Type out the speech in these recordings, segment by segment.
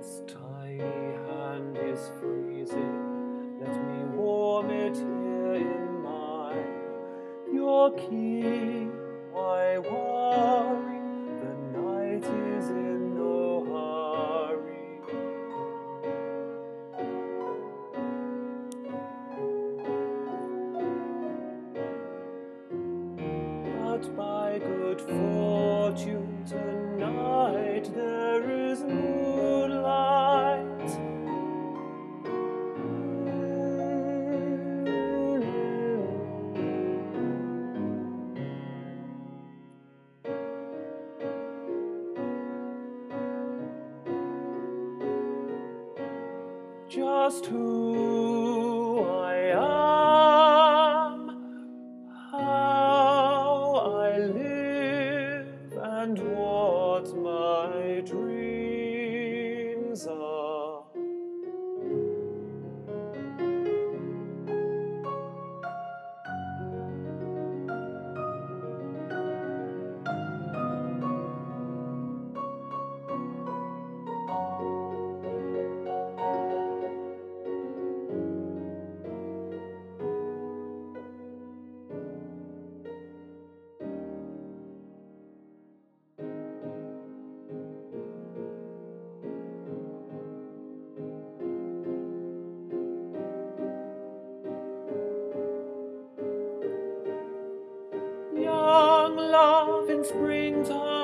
This tiny hand is freezing. Let me warm it here in mine. Your key, But by good fortune tonight there is moonlight. Just who what my dreams are. Springtime.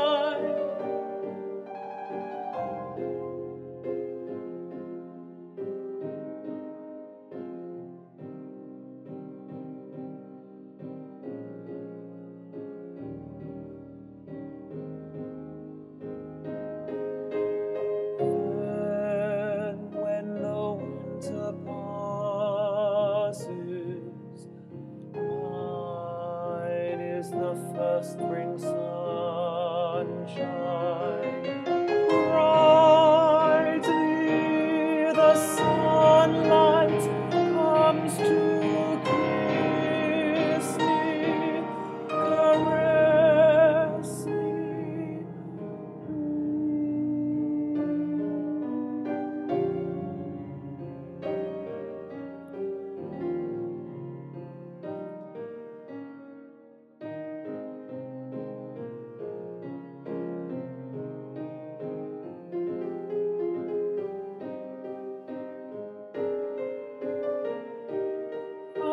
First spring sunshine. Brightly the sunlight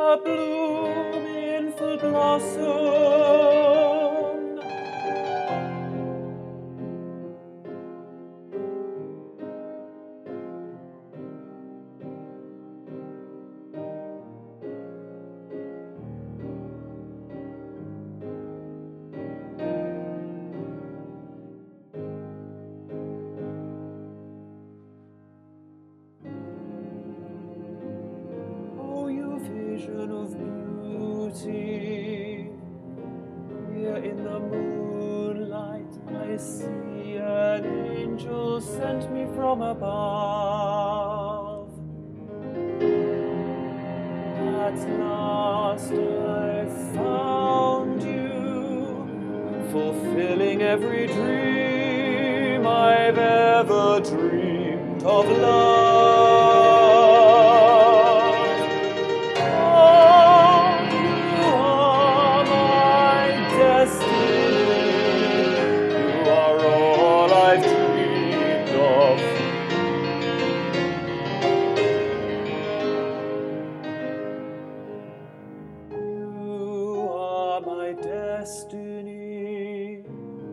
a bloom in full blossom. The moonlight, I see an angel sent me from above. At last I found you, fulfilling every dream I've ever dreamed of love. You are my destiny,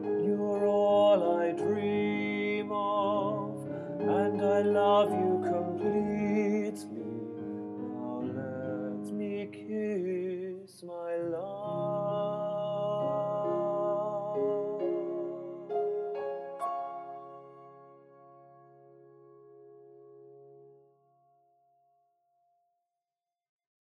you're all I dream of, and I love you completely. Now let me kiss my love.